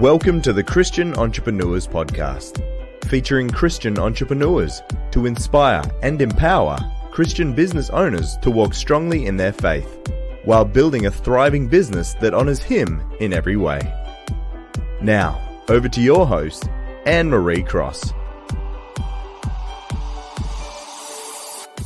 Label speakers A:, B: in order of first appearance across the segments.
A: Welcome to the Christian Entrepreneurs Podcast, featuring Christian entrepreneurs to inspire and empower Christian business owners to walk strongly in their faith while building a thriving business that honors Him in every way. Now, over to your host, Anne Marie Cross.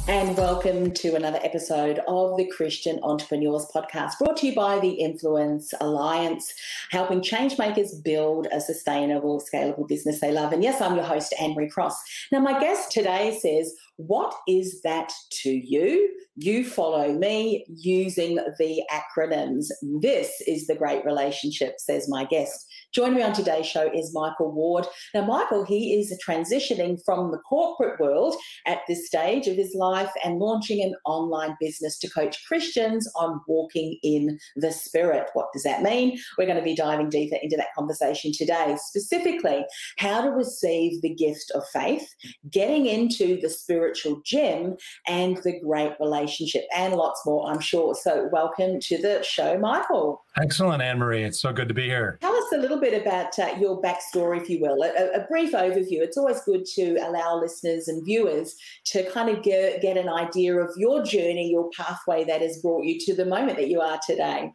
B: And welcome to another episode of the Christian Entrepreneurs Podcast, brought to you by the Influence Alliance, helping changemakers build a sustainable, scalable business they love. And yes, I'm your host, Anne Marie Cross. Now, my guest today says, What is that to you? You follow me using the acronyms. This is the great relationship, says my guest. Joining me on today's show is Michael Ward. Now, Michael, he is transitioning from the corporate world at this stage of his life and launching an online business to coach Christians on walking in the Spirit. What does that mean? We're going to be diving deeper into that conversation today, specifically how to receive the gift of faith, getting into the spiritual gym, and the great relationship, and lots more, I'm sure. So, welcome to the show, Michael.
C: Excellent, Anne Marie. It's so good to be here.
B: Tell us a little bit about uh, your backstory, if you will, a, a, brief overview. It's always good to allow listeners and viewers to kind of get, get an idea of your journey, your pathway that has brought you to the moment that you are today.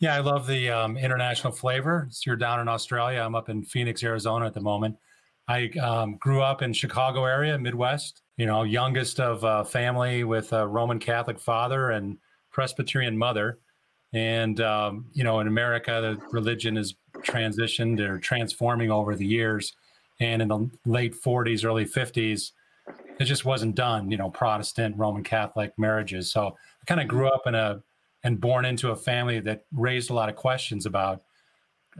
C: Yeah, I love the um, international flavor. So you're down in Australia. I'm up in Phoenix, Arizona at the moment. I um, grew up in Chicago area, Midwest. You know, youngest of uh, family with a Roman Catholic father and Presbyterian mother. And um, you know, in America, the religion has transitioned or transforming over the years. And in the late 40s, early 50s, it just wasn't done. You know, Protestant Roman Catholic marriages. So I kind of grew up in a and born into a family that raised a lot of questions about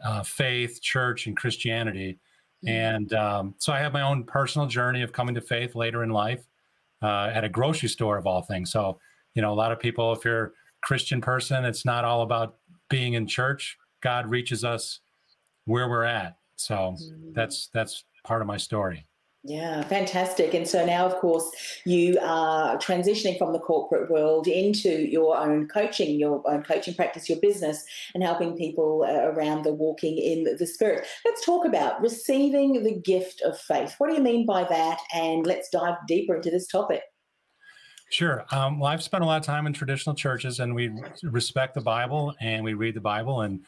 C: uh, faith, church, and Christianity. Mm-hmm. And um, so I have my own personal journey of coming to faith later in life uh, at a grocery store of all things. So, you know, a lot of people, if you're a Christian person, it's not all about being in church. God reaches us where we're at. So mm. that's that's part of my story.
B: Yeah, fantastic. And so now, of course, you are transitioning from the corporate world into your own coaching, your own coaching practice, your business, and helping people uh, around the walking in the spirit. Let's talk about receiving the gift of faith. What do you mean by that? And let's dive deeper into this topic.
C: Sure. Um, well, I've spent a lot of time in traditional churches, and we respect the Bible and we read the Bible, and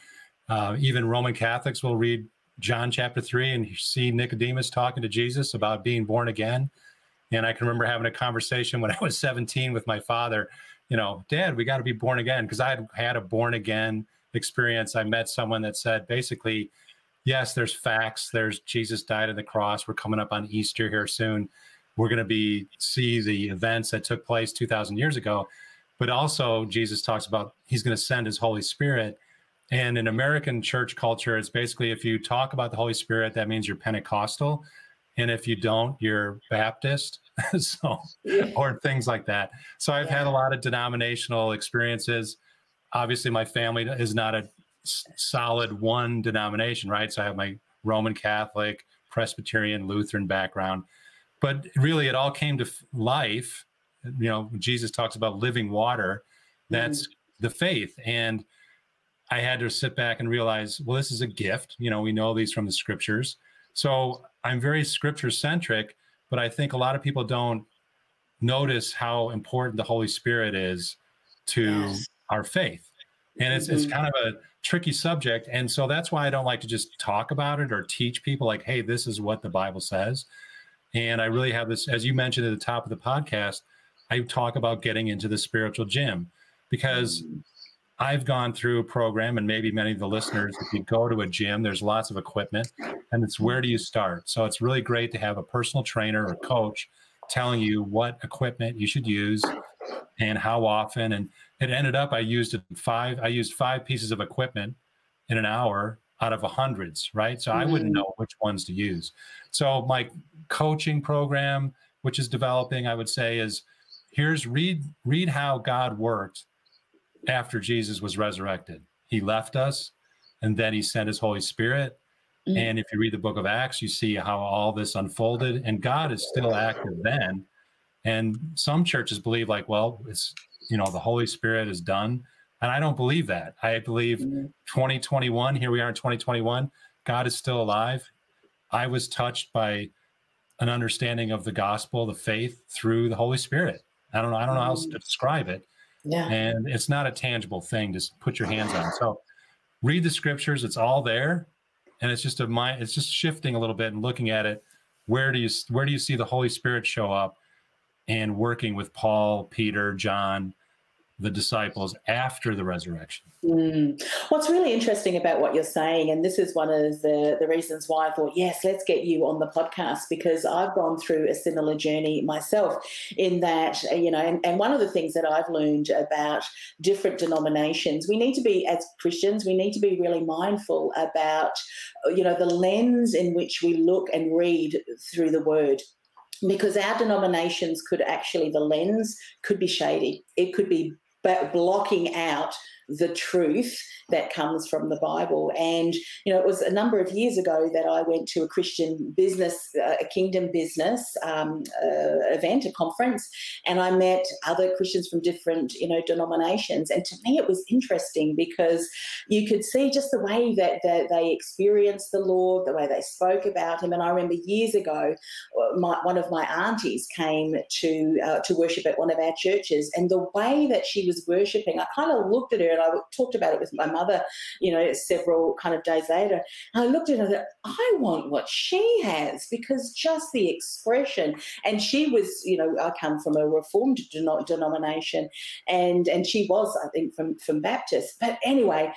C: uh, even Roman Catholics will read John chapter three and see Nicodemus talking to Jesus about being born again. And I can remember having a conversation when I was 17 with my father. You know, Dad, we got to be born again because I had had a born again experience. I met someone that said basically, yes, there's facts. There's Jesus died on the cross. We're coming up on Easter here soon we're going to be see the events that took place 2000 years ago but also jesus talks about he's going to send his holy spirit and in american church culture it's basically if you talk about the holy spirit that means you're pentecostal. And if you don't you're baptist so or things like that. So i've yeah. had a lot of denominational experiences. Obviously my family is not a solid one denomination right? So i have my roman catholic presbyterian lutheran background. But really it all came to life. You know jesus talks about living water. That's mm the faith. And i had to sit back and realize well this is a gift. You know we know these from the scriptures. So i'm very scripture centric but i think a lot of people don't notice how important the holy spirit is to yes. our faith. And it's, mm-hmm. it's kind of a tricky subject. And so that's why i don't like to just talk about it or teach people like hey this is what the bible says. And I really have this, as you mentioned at the top of the podcast, I talk about getting into the spiritual gym because I've gone through a program, and maybe many of the listeners, if you go to a gym, there's lots of equipment, and it's where do you start? So it's really great to have a personal trainer or coach telling you what equipment you should use and how often. And it ended up I used five, I used five pieces of equipment in an hour out of hundreds, right? So mm-hmm. I wouldn't mm-hmm. know which ones to use. So my coaching program, which is developing, I would say is here's read read how God worked after Jesus was resurrected. He left us and then he sent his Holy Spirit. Mm-hmm. And if you read the book of Acts, you see how all this unfolded and God is still active then. And some churches believe like, well, it's you know, the Holy Spirit is done. And I don't believe that. I believe mm-hmm. 2021, here we are in 2021, God is still alive. I was touched by an understanding of the gospel, the faith through the Holy Spirit. I don't know. I don't know how else to describe it. Yeah. And it's not a tangible thing to put your hands on. So read the scriptures. It's all there. And it's just a mind, it's just shifting a little bit and looking at it. Where do you where do you see the Holy Spirit show up and working with Paul, Peter, John, the disciples after the resurrection.
B: Mm. What's really interesting about what you're saying, and this is one of the, the reasons why I thought, yes, let's get you on the podcast, because I've gone through a similar journey myself in that, you know, and, and one of the things that I've learned about different denominations, we need to be, as Christians, we need to be really mindful about, you know, the lens in which we look and read through the word because our denominations could actually the lens could be shady it could be blocking out the truth that comes from the Bible. And, you know, it was a number of years ago that I went to a Christian business, uh, a kingdom business um, uh, event, a conference, and I met other Christians from different, you know, denominations. And to me, it was interesting because you could see just the way that, that they experienced the Lord, the way they spoke about Him. And I remember years ago, uh, my, one of my aunties came to uh, to worship at one of our churches, and the way that she was worshiping, I kind of looked at her I talked about it with my mother, you know, several kind of days later. And I looked at her thought, I want what she has because just the expression. And she was, you know, I come from a reformed denomination and and she was, I think, from, from Baptist. But anyway,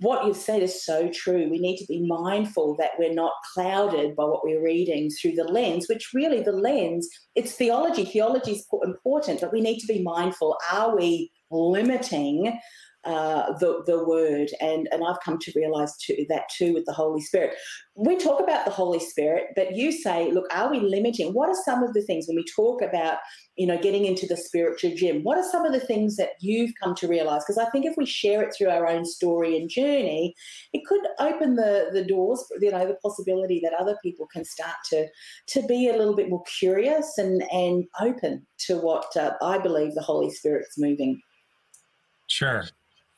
B: what you've said is so true. We need to be mindful that we're not clouded by what we're reading through the lens, which really the lens, it's theology. Theology is important, but we need to be mindful. Are we limiting uh, the, the word. And, and I've come to realize too, that too with the Holy Spirit. We talk about the Holy Spirit, but you say, look, are we limiting? What are some of the things when we talk about, you know, getting into the spiritual gym? What are some of the things that you've come to realize? Because I think if we share it through our own story and journey, it could open the, the doors, you know, the possibility that other people can start to, to be a little bit more curious and, and open to what uh, I believe the Holy Spirit's moving.
C: Sure.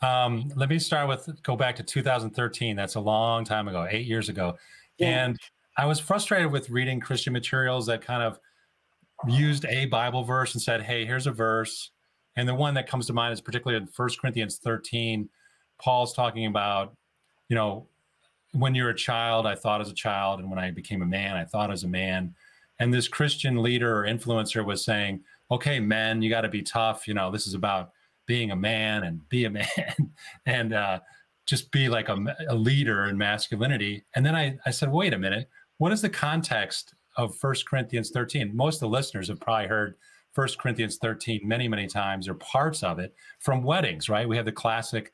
C: Um, let me start with go back to 2013. That's a long time ago, eight years ago. Yeah. And I was frustrated with reading Christian materials that kind of used a Bible verse and said, hey, here's a verse. And the one that comes to mind is particularly in 1 Corinthians 13. Paul's talking about, you know, when you're a child, I thought as a child. And when I became a man, I thought as a man. And this Christian leader or influencer was saying, okay, men, you got to be tough. You know, this is about being a man and be a man and uh, just be like a, a, leader in masculinity. And then I, I said, wait a minute, what is the context of First Corinthians 13? Most of the listeners have probably heard First Corinthians 13 many, many times or parts of it from weddings, right? We have the classic,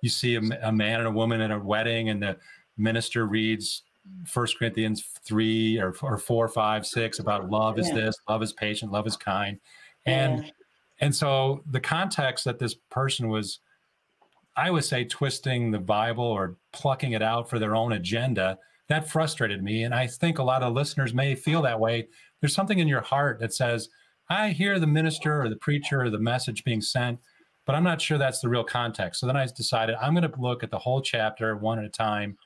C: you see a, a man and a woman at a wedding and the minister reads First Corinthians 3 or, or 4, 5, 6 about love is this, love is patient, love is kind. And yeah and so the context that this person was, I would say, twisting the Bible or plucking it out for their own agenda, that frustrated me. And I think a lot of listeners may feel that way. There's something in your heart that says, I hear the minister or the preacher or the message being sent, but I'm not sure that's the real context. So then I decided I'm going to look at the whole chapter one at a time.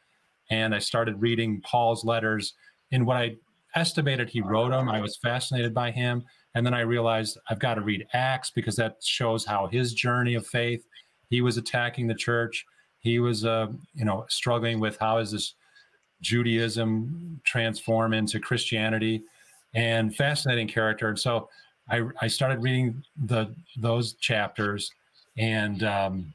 C: And I started reading Paul's letters in what I estimated he wrote them. I was fascinated by him. And then I realized I've got to read Acts because that shows how his journey of faith, he was attacking the church. He was, uh, you know, struggling with how is this Judaism transform into Christianity, and fascinating character. And so I, I started reading the those chapters, and um,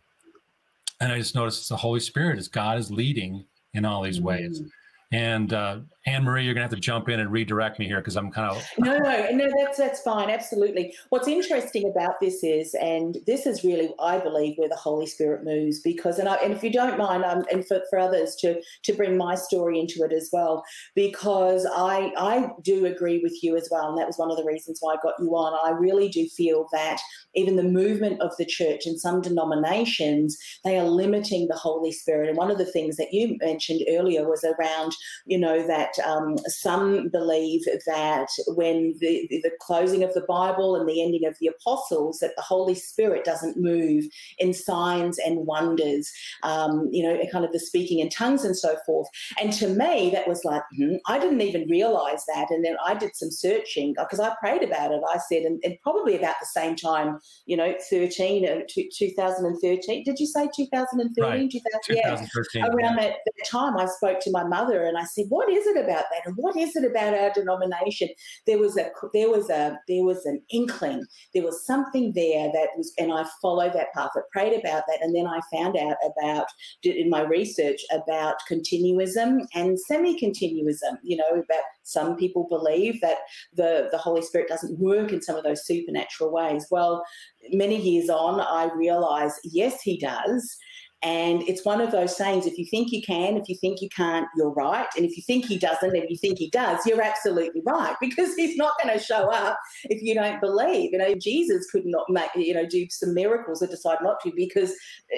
C: and I just noticed the Holy Spirit is God is leading in all these ways. Mm-hmm. And uh, Anne Marie, you're gonna have to jump in and redirect me here because I'm kind of
B: no, no, no. That's that's fine. Absolutely. What's interesting about this is, and this is really, I believe, where the Holy Spirit moves. Because, and I, and if you don't mind, um, and for, for others to to bring my story into it as well, because I I do agree with you as well, and that was one of the reasons why I got you on. I really do feel that even the movement of the church in some denominations, they are limiting the Holy Spirit. And one of the things that you mentioned earlier was around you know, that um, some believe that when the, the closing of the Bible and the ending of the apostles, that the Holy Spirit doesn't move in signs and wonders, um, you know, kind of the speaking in tongues and so forth. And to me, that was like, hmm, I didn't even realize that. And then I did some searching because I prayed about it. I said, and, and probably about the same time, you know, 13, uh, 2013. Did you say 2013?
C: Right. 2013.
B: Yeah. Around that, that time, I spoke to my mother and I said, "What is it about that? And what is it about our denomination?" There was a there was a there was an inkling. There was something there that was, and I followed that path. I prayed about that, and then I found out about in my research about continuism and semi-continuism. You know, about some people believe that the the Holy Spirit doesn't work in some of those supernatural ways. Well, many years on, I realized yes, he does. And it's one of those sayings if you think you can, if you think you can't, you're right. And if you think he doesn't, and you think he does, you're absolutely right because he's not going to show up if you don't believe. You know, Jesus could not make, you know, do some miracles or decide not to because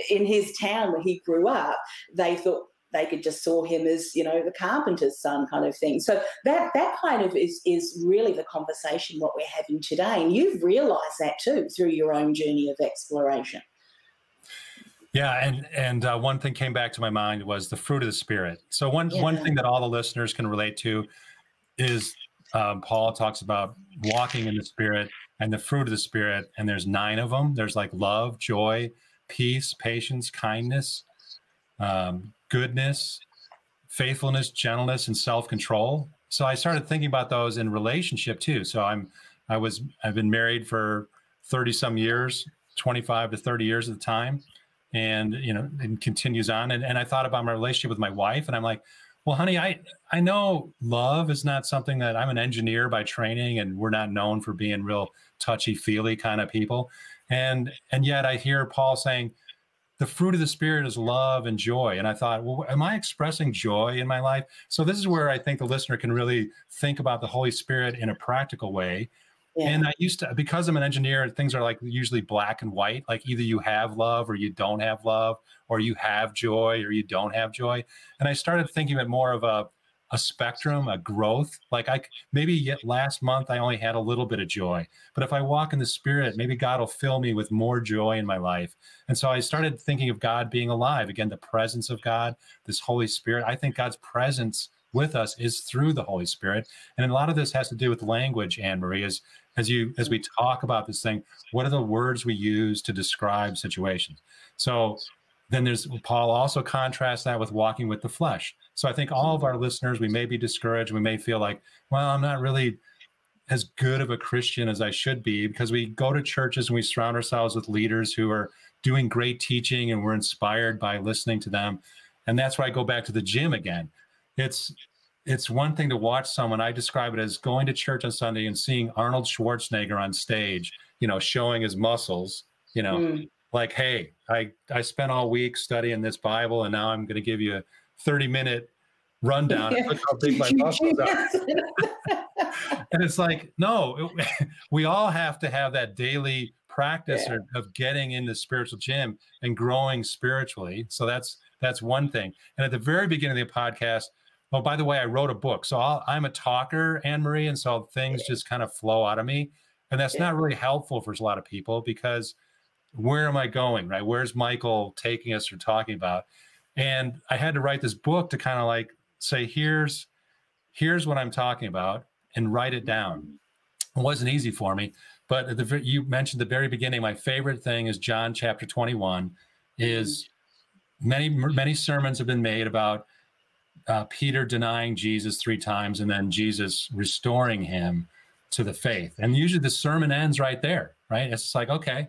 B: in his town where he grew up, they thought they could just saw him as you know the carpenter's son kind of thing so that that kind of is is really the conversation what we're having today and you've realized that too through your own journey of exploration
C: yeah, and and uh, one thing came back to my mind was the fruit of the spirit. So one yeah. one thing that all the listeners can relate to is um, Paul talks about walking in the spirit and the fruit of the spirit, and there's nine of them. There's like love, joy, peace, patience, kindness, um, goodness, faithfulness, gentleness, and self control. So I started thinking about those in relationship too. So I'm I was I've been married for thirty some years, twenty five to thirty years at the time and you know and continues on. And, and i thought about my relationship with my wife and i'm like well honey i i know love is not something that i'm an engineer by training and we're not known for being real touchy feely kind of people. And and yet i hear paul saying the fruit of the spirit is love and joy. And i thought well am i expressing joy in my life? So this is where i think the listener can really think about the holy spirit in a practical way yeah. And I used to, because I'm an engineer, things are like usually black and white. Like either you have love or you don't have love, or you have joy or you don't have joy. And I started thinking of it more of a, a spectrum, a growth. Like I maybe yet last month I only had a little bit of joy, but if I walk in the Spirit, maybe God will fill me with more joy in my life. And so I started thinking of God being alive again, the presence of God, this Holy Spirit. I think God's presence with us is through the Holy Spirit, and a lot of this has to do with language. Anne Marie is as you as we mm-hmm. talk about this thing what are the words we use to describe situations? So then there's paul also contrasts that with walking with the flesh. So i think all of our listeners we may be discouraged. We may feel like well i'm not really as good of a christian as i should be because we go to churches and we surround ourselves with leaders who are doing great teaching and we're inspired by listening to them. And that's why i go back to the gym again. It's it's one thing to watch someone. I describe it as going to church on Sunday and seeing Arnold Schwarzenegger on stage, you know, showing his muscles, you know, mm. like, hey, I, I spent all week studying this Bible and now I'm going to give you a 30 minute rundown. Yeah. Look how big my muscles are. and it's like, no, it, we all have to have that daily practice yeah. of getting in the spiritual gym and growing spiritually. So that's, that's one thing. And at the very beginning of the podcast, Oh, by the way, I wrote a book. So i am a talker, Anne Marie. And so things just kind of flow out of me. And that's not really helpful for a lot of people because where am I going? Right? Where's Michael taking us or talking about? And I had to write this book to kind of like say, here's here's what I'm talking about and write it down. Mm-hmm. It wasn't easy for me, but the, you mentioned the very beginning. My favorite thing is John chapter 21. Is mm-hmm. many many sermons have been made about uh, Peter denying Jesus three times and then Jesus restoring him to the faith. And usually the sermon ends right there, right? It's like, okay,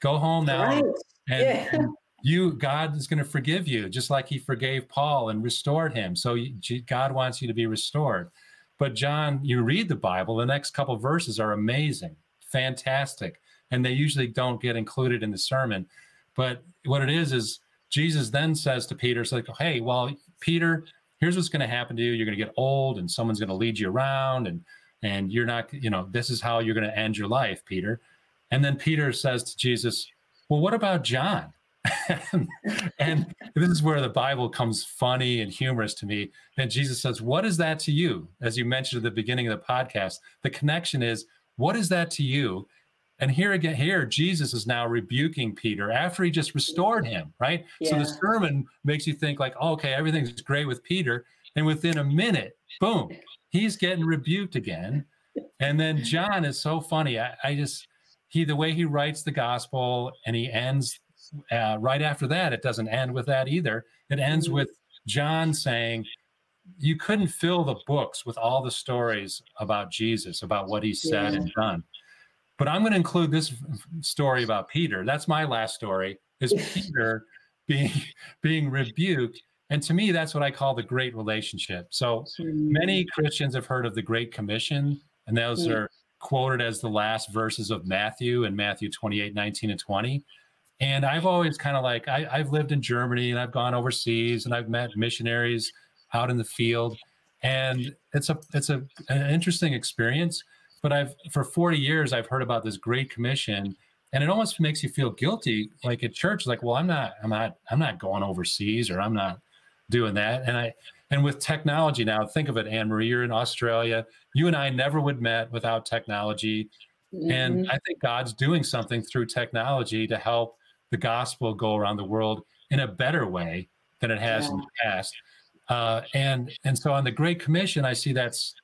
C: go home now. Right. And, yeah. and, you, God is going to forgive you, just like he forgave Paul and restored him. So you, God wants you to be restored. But John, you read the Bible, the next couple verses are amazing, fantastic. And they usually don't get included in the sermon. But what it is, is Jesus then says to Peter, it's like, hey, well, Peter, here's what's going to happen to you you're going to get old and someone's going to lead you around and and you're not you know this is how you're going to end your life peter and then peter says to jesus well what about john and this is where the Bible comes funny and humorous to me. And Jesus says, What is that to you? As you mentioned at the beginning of the podcast, the connection is, What is that to you? And here again, here, Jesus is now rebuking Peter after he just restored him, right? Yeah. So the sermon makes you think, like, oh, okay, everything's great with Peter. And within a minute, boom, he's getting rebuked again. And then John is so funny. I, I just, he, the way he writes the gospel and he ends uh, right after that, it doesn't end with that either. It ends mm-hmm. with John saying, You couldn't fill the books with all the stories about Jesus, about what he said yeah. and done. But I'm going to include this story about Peter. That's my last story, is Peter being being rebuked. And to me, that's what I call the great relationship. So many. Christians have heard of the Great Commission, and those mm. are quoted as the last verses of Matthew in Matthew 28, 19, and 20. And I've always kind of like I, have lived in Germany and I've gone overseas and I've met missionaries out in the field, and it's a it's a an interesting experience. But I've for 40 years I've heard about this Great Commission, and it almost makes you feel guilty, like at church, like well I'm not I'm not I'm not going overseas or I'm not doing that. And I and with technology now, think of it, Anne Marie, you're in Australia. You and I never would met without technology. Mm-hmm. And I think God's doing something through technology to help the gospel go around the world in a better way than it has yeah. in the past. Uh, and and so on the Great Commission, I see that's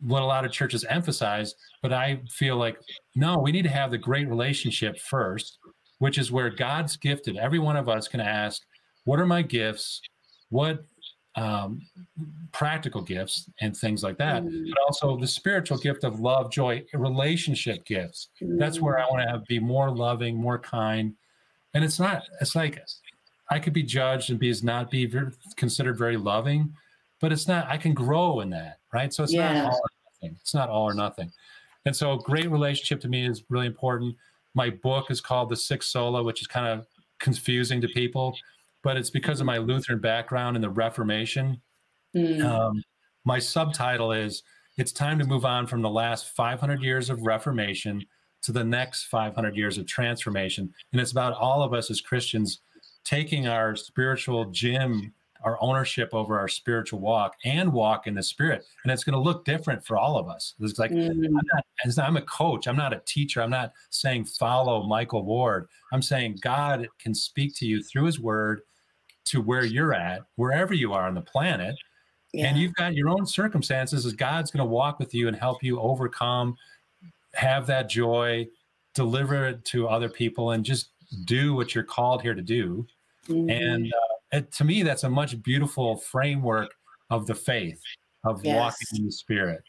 C: what a lot of churches emphasize. But I feel like no, we need to have the great relationship first, which is where God's gifted. Every one of us can ask, "What are my gifts? What um, practical gifts and things like that, mm. but also the spiritual gift of love, joy, relationship gifts. Mm. That's where I want to have, be more loving, more kind. And it's not, it's like I could be judged and be as not be very, considered very loving, but it's not, I can grow in that, right? So it's not all nothing. It's not all or nothing. And so great relationship to me is really important. My book is called The Sixth Sola, which is kind of confusing to people but it's because of my Lutheran background and the Reformation. Mm. Um, my subtitle is It's Time to Move On from the Last 500 Years of Reformation to the Next 500 Years of Transformation. And it's about all of us as Christians taking our spiritual gym, our ownership over our spiritual walk and walk in the spirit. And it's going to look different for all of us. It's like, mm. I'm, not, I'm a coach, I'm not a teacher. I'm not saying follow Michael Ward. I'm saying God can speak to you through his word to where you're at, wherever you are on the planet. Yeah. And you've got your own circumstances as God's going to walk with you and help you overcome, have that joy, deliver it to other people, and just do what you're called here to do. Mm-hmm. And uh, it, to me, that's a much beautiful framework of the faith, of yes. walking in the spirit.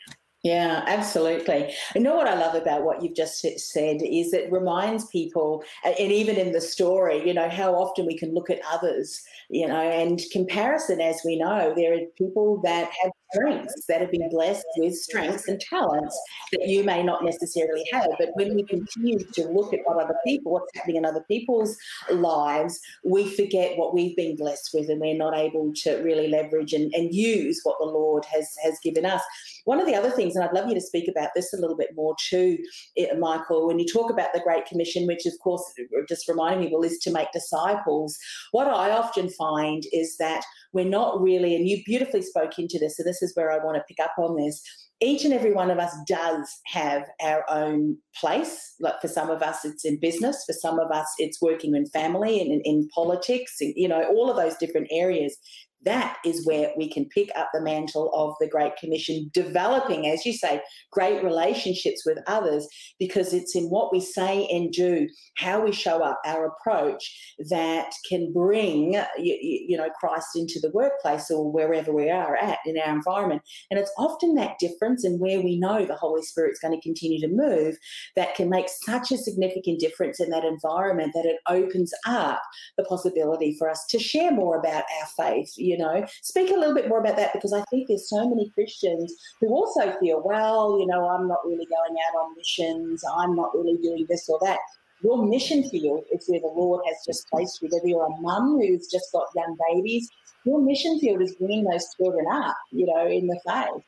B: Yeah, absolutely. You know what I love about what you've just said is it reminds people, and even in the story, you know, how often we can look at others, you know, and comparison, as we know, there are people that have strengths that have been blessed with strengths and talents that you may not necessarily have. But when we continue to look at what other people, what's happening in other people's lives, we forget what we've been blessed with and we're not able to really leverage and, and use what the Lord has, has given us. One of the other things, and I'd love you to speak about this a little bit more too, eh, Michael, when you talk about the Great Commission, which of course, just reminding people, is to make disciples. What I often find is that we're not really, and you beautifully spoke into this, so this is where I want to pick up on this. Each and every one of us does have our own place. Like for some of us, it's in business. For some of us, it's working in family and in, in politics, you know, all of those different areas that is where we can pick up the mantle of the Great Commission, developing, as you say, great relationships with others, because it's in what we say and do, how we show up, our approach that can bring, you, you know, Christ into the workplace or wherever we are at in our environment. And it's often that difference and where we know the Holy Spirit's going to continue to move that can make such a significant difference in that environment that it opens up the possibility for us to share more about our faith you know. Speak a little bit more about that because I think there's so many Christians who also feel, well, you know, I'm not really going out on missions, I'm not really doing this or that. Your mission field is where the Lord has just placed you. Whether you're a mum who's just got young babies, your mission field is bringing those children up, you know, in the faith.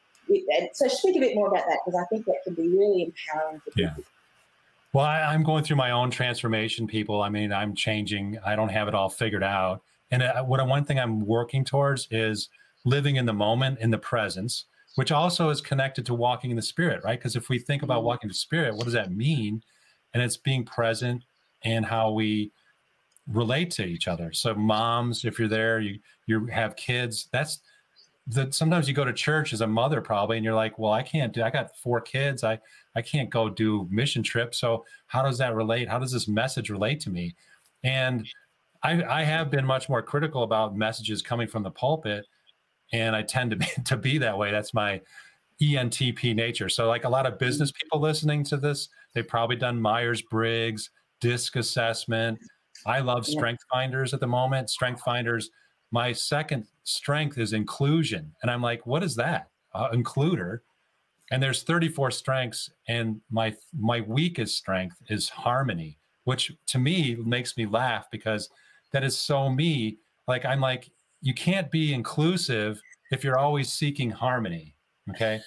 B: So speak a bit more about that because I think that can be really empowering for people.
C: Yeah. Well, I, am going through my own transformation, people. I mean, I'm changing. I don't have it all figured out. And what one thing I'm working towards is living in the moment, in the presence, which also is connected to walking in the spirit, right? Because if we think about mm-hmm. walking in the spirit, what does that mean? And it's being present and how we relate to each other. So, moms, if you're there, you you have kids. That's that sometimes you go to church as a mother probably and you're like well i can't do i got four kids i i can't go do mission trips so how does that relate how does this message relate to me and i i have been much more critical about messages coming from the pulpit and i tend to be to be that way that's my entp nature so like a lot of business people listening to this they've probably done myers-briggs disc assessment i love strength finders at the moment strength finders my second strength is inclusion. And I'm like, what is that? Uh, includer. And there's 34 strengths, and my my weakest strength is harmony, which to me makes me laugh because that is so me. Like I'm like, you can't be inclusive if you're always seeking harmony. Okay.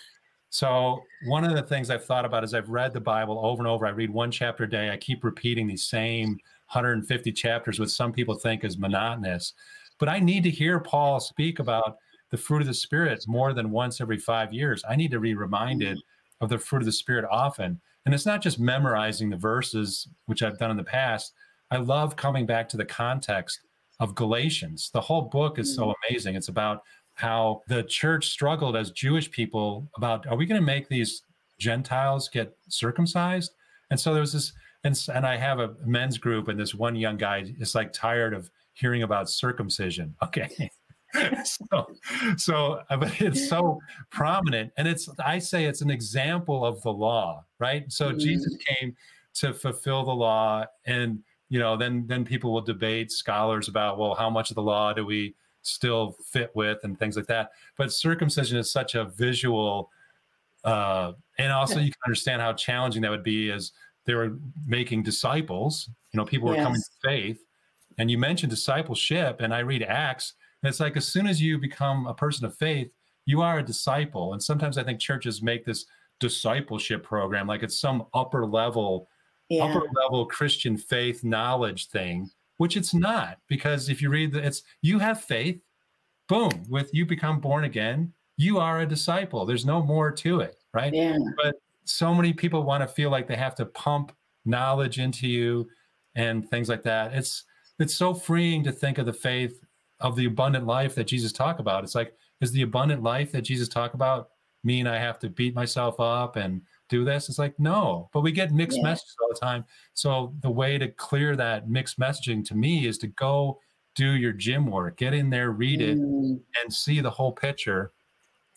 C: So one of the things I've thought about is I've read the Bible over and over. I read one chapter a day. I keep repeating these same 150 chapters, which some people think is monotonous. But I need to hear Paul speak about the fruit of the Spirit more than once every five years. I need to be reminded of the fruit of the Spirit often. And it's not just memorizing the verses, which I've done in the past. I love coming back to the context of Galatians. The whole book is so mm. amazing. It's about how the church struggled as Jewish people about are we going to make these Gentiles get circumcised? And so there was this, and, and I have a men's group, and this one young guy is like tired of hearing about circumcision. Okay. so, so, uh, but it's so prominent, and it's I say it's an example of the law, right? So mm-hmm. Jesus came to fulfill the law, and you know, then then people will debate scholars about well, how much of the law do we still fit with, and things like that. But circumcision is such a visual, uh, and also you can understand how challenging that would be as they were making disciples. You know, people were yes. coming to faith and you mentioned discipleship, and I read Acts, and it's like as soon as you become a person of faith, you are a disciple. And sometimes I think churches make this discipleship program like it's some upper level, yeah. upper level Christian faith knowledge thing, which it's not. Because if you read the, it's you have faith, boom, with you become born again, you are a disciple. There's no more to it, right?
B: Yeah.
C: But so many people want to feel like they have to pump knowledge into you and things like that. It's it's so freeing to think of the faith of the abundant life that Jesus talked about. It's like, is the abundant life that Jesus talked about mean I have to beat myself up and do this? It's like, no, but we get mixed yeah. messages all the time. So the way to clear that mixed messaging to me is to go do your gym work, get in there, read it, mm. and see the whole picture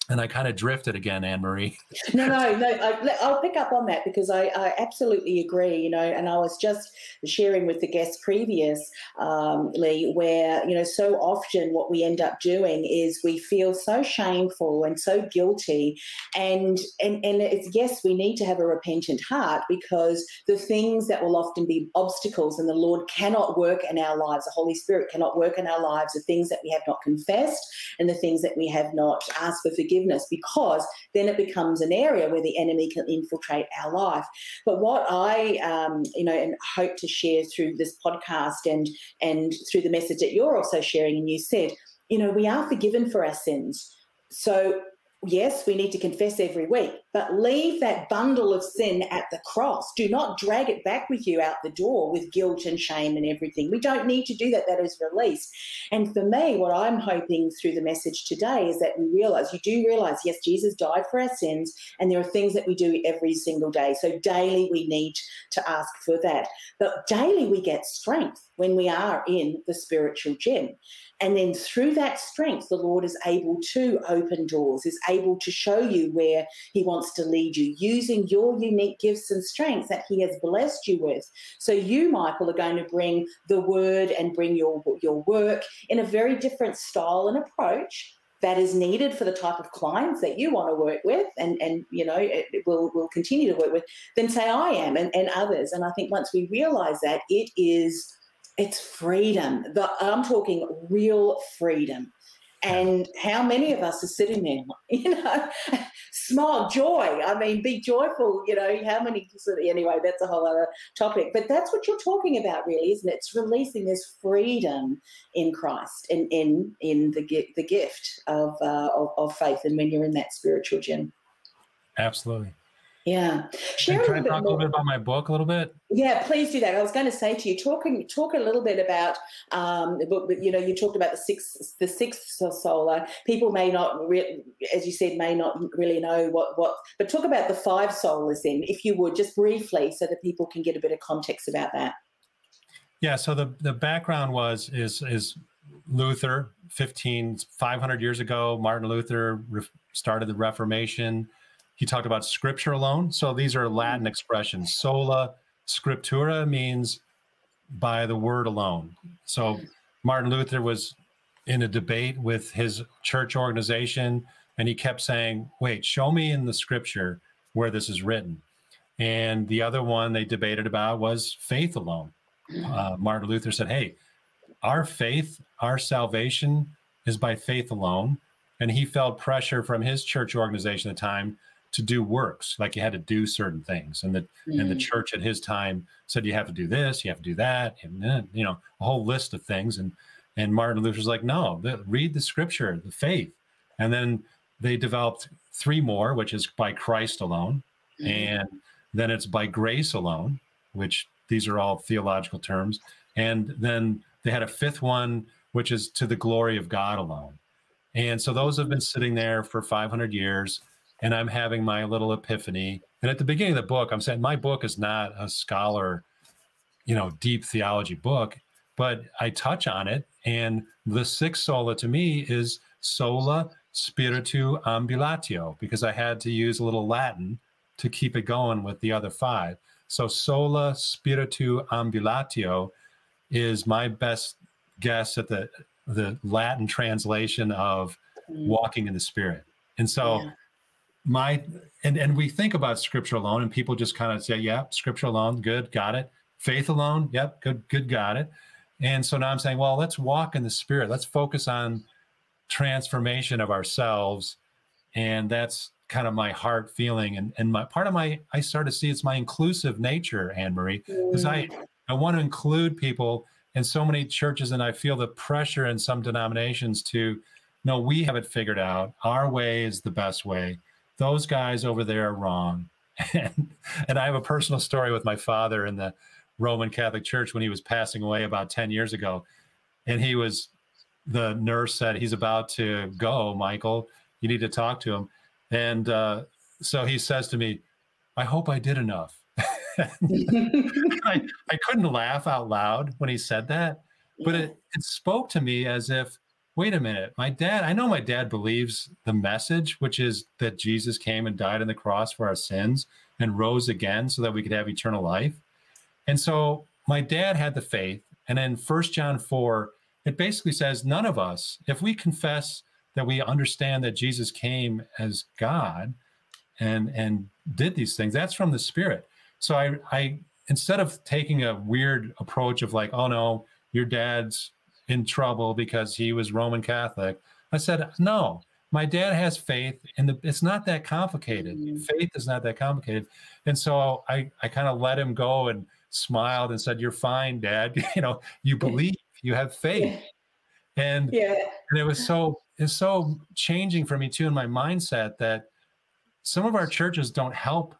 C: and I kind of drifted again, Anne Marie.
B: no, no, no. I, will pick up on that because I, I, absolutely agree. You know, and I was just sharing with the guests previously, um, where you know, so often what we end up doing is we feel so shameful and so guilty, and and and it's yes, we need to have a repentant heart because the things that will often be obstacles and the Lord cannot work in our lives, the Holy Spirit cannot work in our lives, the things that we have not confessed and the things that we have not asked for forgiveness forgiveness because then it becomes an area where the enemy can infiltrate our life. But what I, um, you know, and hope to share through this podcast and and through the message that you're also sharing, and you said, you know, we are forgiven for our sins. So yes, we need to confess every week, but leave that bundle of sin at the cross. Do not drag it back with you out the door with guilt and shame and everything. We don't need to do that. That is released. And for me, what I'm hoping through the message today is that we realize, you do realize, yes, Jesus died for our sins, and there are things that we do every single day. So daily we need to ask for that. But daily we get strength when we are in the spiritual gym. And then through that strength, the Lord is able to open doors, is able to show you where He wants to lead you using your unique gifts and strengths that He has blessed you with. So you, Michael, are going to bring the word and bring your, your work in a very different style and approach that is needed for the type of clients that you want to work with and and you know it will will continue to work with then say i am and, and others and i think once we realize that it is it's freedom. The, I'm talking real freedom. And how many of us are sitting there, you know, smile, joy. I mean, be joyful, you know, how many, anyway, that's a whole other topic. But that's what you're talking about, really, isn't it? It's releasing this freedom in Christ, in, in, in the, the gift of, uh, of, of faith. And when you're in that spiritual gym.
C: Absolutely.
B: Yeah.
C: Share Can I talk a little bit about my book a little bit?
B: Yeah, please do that. I was going to say to you, talking talk a little bit about, um, but you know, you talked about the six, the sixth sola. People may not, re- as you said, may not really know what what, but talk about the five solas then, if you would, just briefly, so that people can get a bit of context about that.
C: Yeah. So the the background was is is Luther, 15, 500 years ago, Martin Luther re- started the Reformation he talked about scripture alone. So these are Latin expressions. Sola scriptura means by the word alone. So Martin Luther was in a debate with his church organization, and he kept saying, Wait, show me in the scripture where this is written. And the other one they debated about was faith alone. Uh, Martin Luther said, Hey, our faith, our salvation is by faith alone. And he felt pressure from his church organization at the time to do works like you had to do certain things and the mm. and the mm. church at his time said you have to do this you have to do that and then you know a whole list of things and and martin luther's like no the, read the scripture the faith and then they developed three more which is by christ alone mm. and then it's by grace alone which these are all theological terms and then they had a fifth one which is to the glory of god alone and so those have been sitting there for 500 years and I'm having my little epiphany. And at the beginning of the book, I'm saying my book is not a scholar, you know, deep theology book, but I touch on it. And the sixth sola to me is sola spiritu ambulatio, because I had to use a little Latin to keep it going with the other five. So sola spiritu ambulatio is my best guess at the the Latin translation of mm. walking in the spirit. And so yeah my and and we think about scripture alone and people just kind of say yeah scripture alone good got it. Faith alone yep good good got it. And so now i'm saying well let's walk in the spirit. Let's focus on transformation of ourselves. And that's kind of my heart feeling and and my part of my i start to see it's my inclusive nature anne marie because i mm. i want to include people in so many churches and i feel the pressure in some denominations to no we have it figured out. Our way is the best way those guys over there are wrong. And, and I have a personal story with my father in the Roman Catholic Church when he was passing away about 10 years ago. And he was, the nurse said, he's about to go, Michael. You need to talk to him. And uh, so he says to me, I hope I did enough. I, I couldn't laugh out loud when he said that, but it, it spoke to me as if wait a minute, my dad, I know my dad believes the message, which is that Jesus came and died on the cross for our sins and rose again so that we could have eternal life. And so my dad had the faith. And then First John 4, it basically says, none of us, if we confess that we understand that Jesus came as God and and did these things, that's from the Spirit. So I I instead of taking a weird approach of like, oh no, your dad's in trouble because he was Roman Catholic. I said, no, my dad has faith and it's not that complicated. Mm-hmm. Faith is not that complicated. And so I, I kind of let him go and smiled and said, you're fine, dad. you know, you believe, you have faith. And, yeah. and it was so, it's so changing for me too in my mindset that some of our churches don't help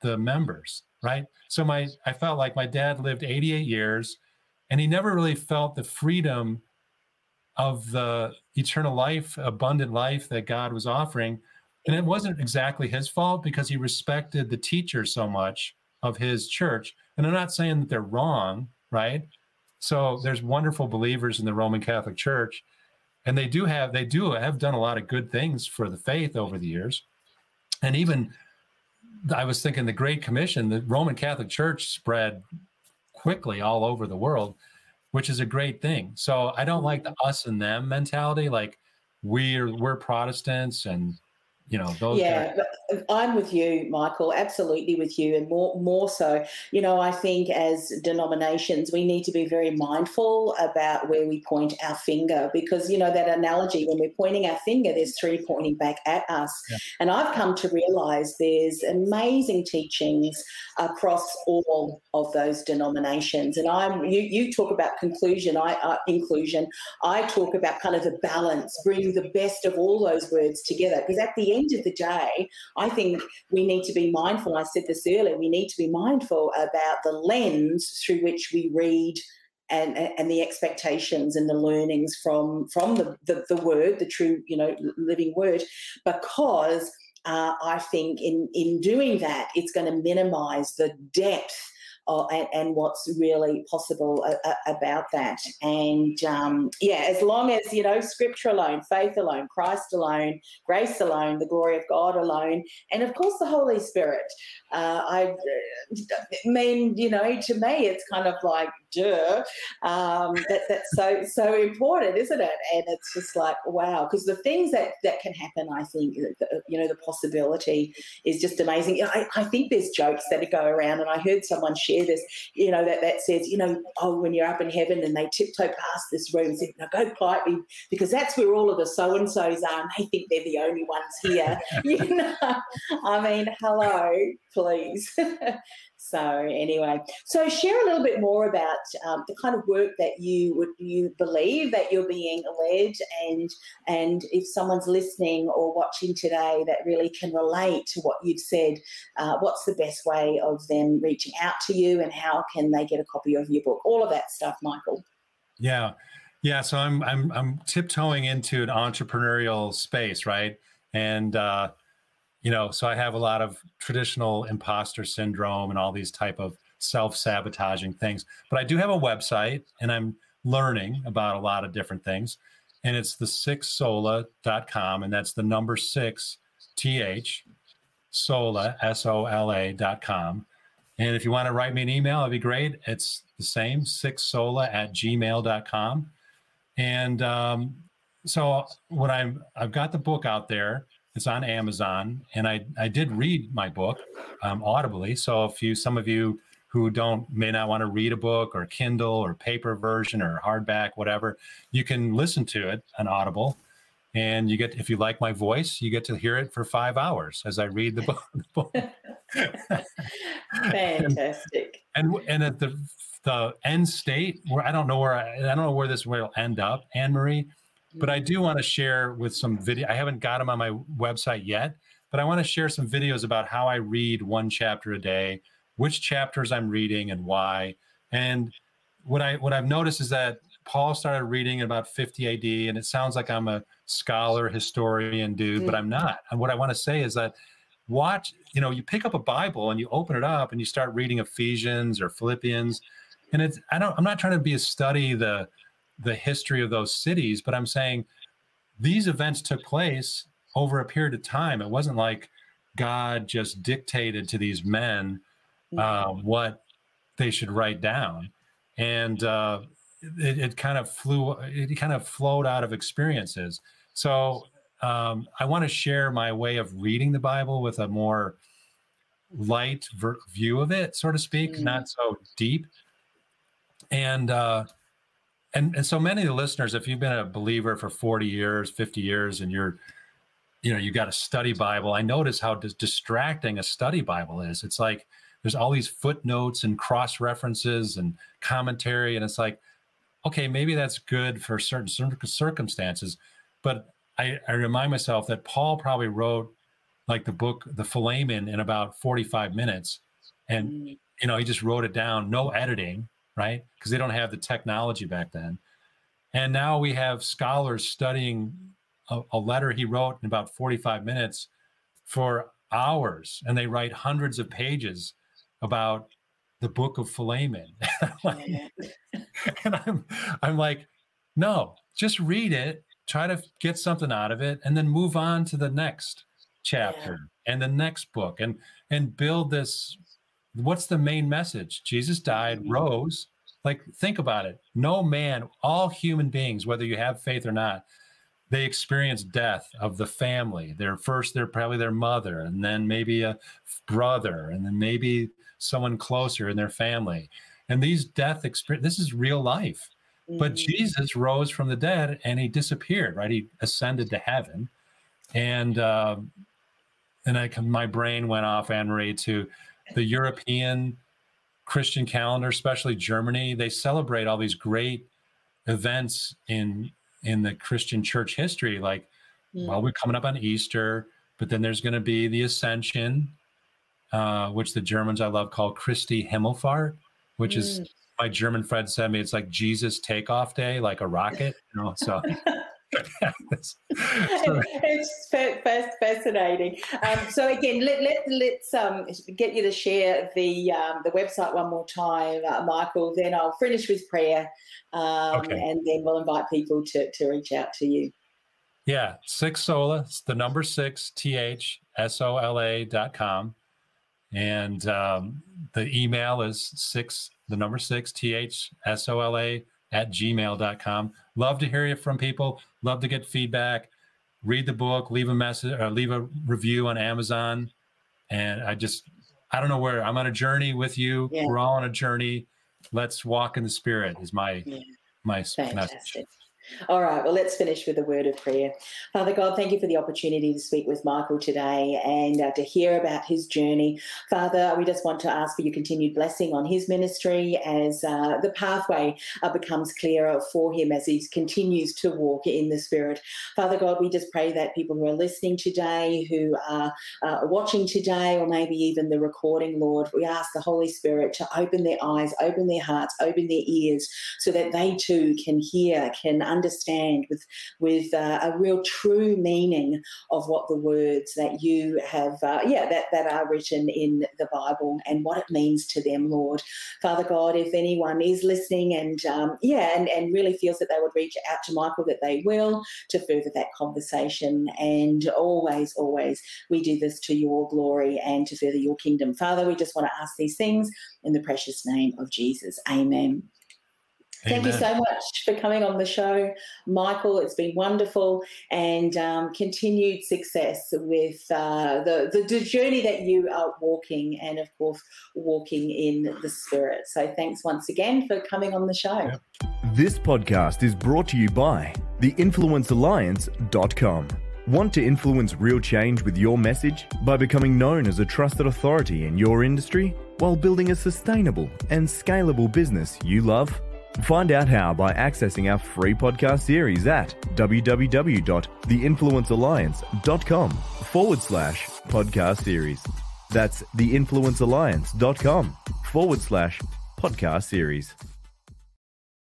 C: the members, right? So my, I felt like my dad lived 88 years and he never really felt the freedom of the eternal life, abundant life that God was offering. And it wasn't exactly his fault because he respected the teacher so much of his church. And I'm not saying that they're wrong, right? So there's wonderful believers in the Roman Catholic Church, and they do have they do have done a lot of good things for the faith over the years. And even I was thinking the Great Commission, the Roman Catholic Church spread quickly all over the world, which is a great thing. So I don't like the mm-hmm. us and them mentality. Like we're we're Protestants and you know those
B: yeah i'm with you michael absolutely with you and more more so you know i think as denominations we need to be very mindful about where we point our finger because you know that analogy when we're pointing our finger there's three pointing back at us. Yeah. and i've come to realize there's amazing teachings across all of those denominations. And i'm you you talk about conclusion i uh, inclusion. I talk about kind of the balance bring the best of all those words together because at the end end of the day, I think we need to be mindful. I said this earlier, we need to be mindful about the lens through which we read and, and the expectations and the learnings from from the, the, the word, the true, you know, living word, because uh, I think in in doing that, it's going to minimize the depth uh, and, and, what's really possible a, a, about that. And um, yeah, as long as, you know, scripture alone, faith alone, Christ alone, grace alone, the glory of God alone, and of course the Holy Spirit. Uh, I mean, you know, to me, it's kind of like, duh. Um, that, that's so, so important, isn't it? And it's just like, wow, because the things that, that can happen, I think, you know, the possibility is just amazing. I, I think there's jokes that go around, and I heard someone share this, you know, that, that says, you know, oh, when you're up in heaven and they tiptoe past this room and say, no, go quietly because that's where all of the so and so's are and they think they're the only ones here. you know, I mean, hello, please. So anyway, so share a little bit more about um, the kind of work that you would you believe that you're being led, and and if someone's listening or watching today that really can relate to what you've said, uh, what's the best way of them reaching out to you, and how can they get a copy of your book? All of that stuff, Michael.
C: Yeah, yeah. So I'm I'm I'm tiptoeing into an entrepreneurial space, right? And uh, you know so i have a lot of traditional imposter syndrome and all these type of self-sabotaging things but i do have a website and i'm learning about a lot of different things and it's the sixsola.com and that's the number six th sola s-o-l-a dot com. And if you want to write me an email it'd be great. It's the same sixsola at gmail.com and um, so what i'm i've got the book out there it's on Amazon, and I I did read my book um, audibly. So if you some of you who don't may not want to read a book or Kindle or paper version or hardback, whatever, you can listen to it on Audible, and you get if you like my voice, you get to hear it for five hours as I read the book.
B: Fantastic.
C: and, and and at the the end state where I don't know where I, I don't know where this will end up, Anne Marie but I do want to share with some video. I haven't got them on my website yet, but I want to share some videos about how I read one chapter a day, which chapters I'm reading and why. And what I what I've noticed is that Paul started reading in about 50 AD, and it sounds like I'm a scholar, historian dude, mm-hmm. but I'm not. And what I want to say is that watch, you know, you pick up a Bible and you open it up and you start reading Ephesians or Philippians, and it's I don't I'm not trying to be a study the the history of those cities, but I'm saying these events took place over a period of time. It wasn't like God just dictated to these men uh, what they should write down, and uh, it, it, kind of flew. It kind of flowed out of experiences. So um, I want to share my way of reading the Bible with a more light ver- view of it, so to speak, mm-hmm. not so deep. And uh, and and so many of the listeners if you've been a believer for 40 years 50 years and you're you know you got a study bible i notice how dis- distracting a study bible is. It's like there's all these footnotes and cross references and commentary and it's like okay maybe that's good for certain circumstances but I, I remind myself that paul probably wrote like the book the philemon in about 45 minutes. And mm. you know he just wrote it down no editing right? Because they don't have the technology back then. And now we have scholars studying a, a, letter he wrote in about 45 minutes for hours, and they write hundreds of pages about the book of Philemon. and I'm, I'm like, no, just read it, try to get something out of it, and then move on to the next chapter yeah. and the next book, and and build this what's the main message? Jesus died, mm-hmm. rose. Like, think about it. No man, all human beings, whether you have faith or not, they experience death of the family. They're first, they're probably their mother, and then maybe a brother, and then maybe someone closer in their family. And these death experience, this is real life. Mm-hmm. But Jesus rose from the dead and he disappeared, right? He ascended to heaven. And uh, and I my brain went off, Anne Marie, to the European Christian calendar, especially Germany. They celebrate all these great events in in the Christian church history. Like, mm. well, we're coming up on Easter, but then there's going to be the Ascension, uh, which the Germans I love call Christi Himmelfahrt, which mm. is my German friend said me, it's like Jesus takeoff day, like a rocket. You know, so
B: it's, it's fascinating. Um, so again, let, let, let's um, get you to share the um, the website one more time, uh, Michael. Then I'll finish with prayer, um, okay. and then we'll invite people to, to reach out to you.
C: Yeah, six sola. It's the number six t h s o l a dot com, and um, the email is six the number six t h s o l a at gmail.com. Love to hear you from people. Love to get feedback. Read the book, leave a message or leave a review on Amazon. And I just, I don't know where I'm on a journey with you. Yeah. We're all on a journey. Let's walk in the spirit is my, yeah. my Fantastic. message.
B: All right, well, let's finish with a word of prayer. Father God, thank you for the opportunity to speak with Michael today and uh, to hear about his journey. Father, we just want to ask for your continued blessing on his ministry as uh, the pathway uh, becomes clearer for him as he continues to walk in the Spirit. Father God, we just pray that people who are listening today, who are uh, watching today, or maybe even the recording, Lord, we ask the Holy Spirit to open their eyes, open their hearts, open their ears so that they too can hear, can understand with with uh, a real true meaning of what the words that you have, uh, yeah, that that are written in the Bible and what it means to them, Lord, Father God. If anyone is listening and um, yeah, and and really feels that they would reach out to Michael, that they will to further that conversation. And always, always, we do this to your glory and to further your kingdom, Father. We just want to ask these things in the precious name of Jesus. Amen. Thank you so much for coming on the show, Michael. It's been wonderful and um, continued success with uh, the, the, the journey that you are walking and, of course, walking in the Spirit. So thanks once again for coming on the show.
A: This podcast is brought to you by theinfluencealliance.com. Want to influence real change with your message by becoming known as a trusted authority in your industry while building a sustainable and scalable business you love? Find out how by accessing our free podcast series at www.theinfluencealliance.com forward slash podcast series. That's theinfluencealliance.com forward slash podcast series.